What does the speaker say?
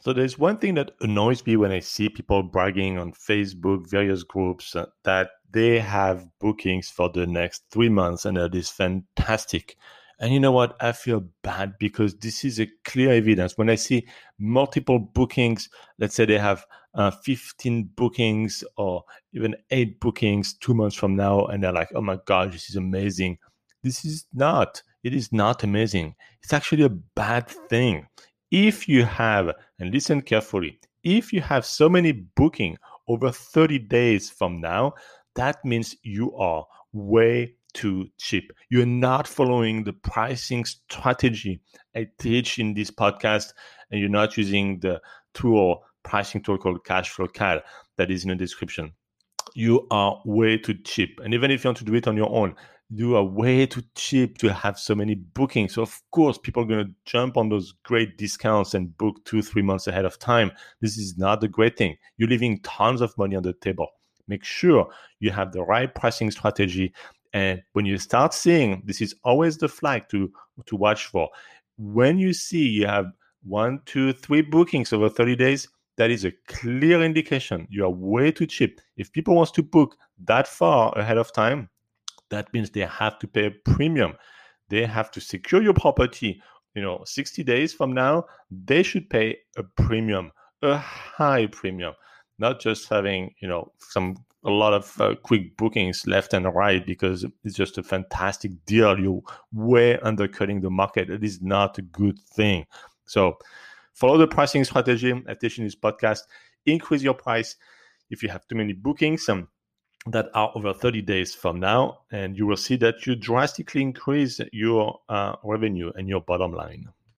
So there's one thing that annoys me when I see people bragging on Facebook, various groups, uh, that they have bookings for the next three months and that is fantastic. And you know what? I feel bad because this is a clear evidence. When I see multiple bookings, let's say they have uh, 15 bookings or even eight bookings two months from now, and they're like, oh my God, this is amazing. This is not. It is not amazing. It's actually a bad thing if you have, and listen carefully, if you have so many booking over 30 days from now, that means you are way too cheap. You're not following the pricing strategy I teach in this podcast, and you're not using the tool, pricing tool called Cashflow Cal that is in the description. You are way too cheap. And even if you want to do it on your own, you are way too cheap to have so many bookings. So of course, people are going to jump on those great discounts and book two, three months ahead of time. This is not a great thing. You're leaving tons of money on the table. Make sure you have the right pricing strategy. And when you start seeing, this is always the flag to to watch for. When you see you have one, two, three bookings over 30 days, that is a clear indication you are way too cheap. If people want to book that far ahead of time, that means they have to pay a premium. They have to secure your property. You know, 60 days from now, they should pay a premium, a high premium, not just having, you know, some a lot of uh, quick bookings left and right because it's just a fantastic deal. You're way undercutting the market. It is not a good thing. So follow the pricing strategy in this podcast. Increase your price if you have too many bookings. Um, that are over 30 days from now, and you will see that you drastically increase your uh, revenue and your bottom line.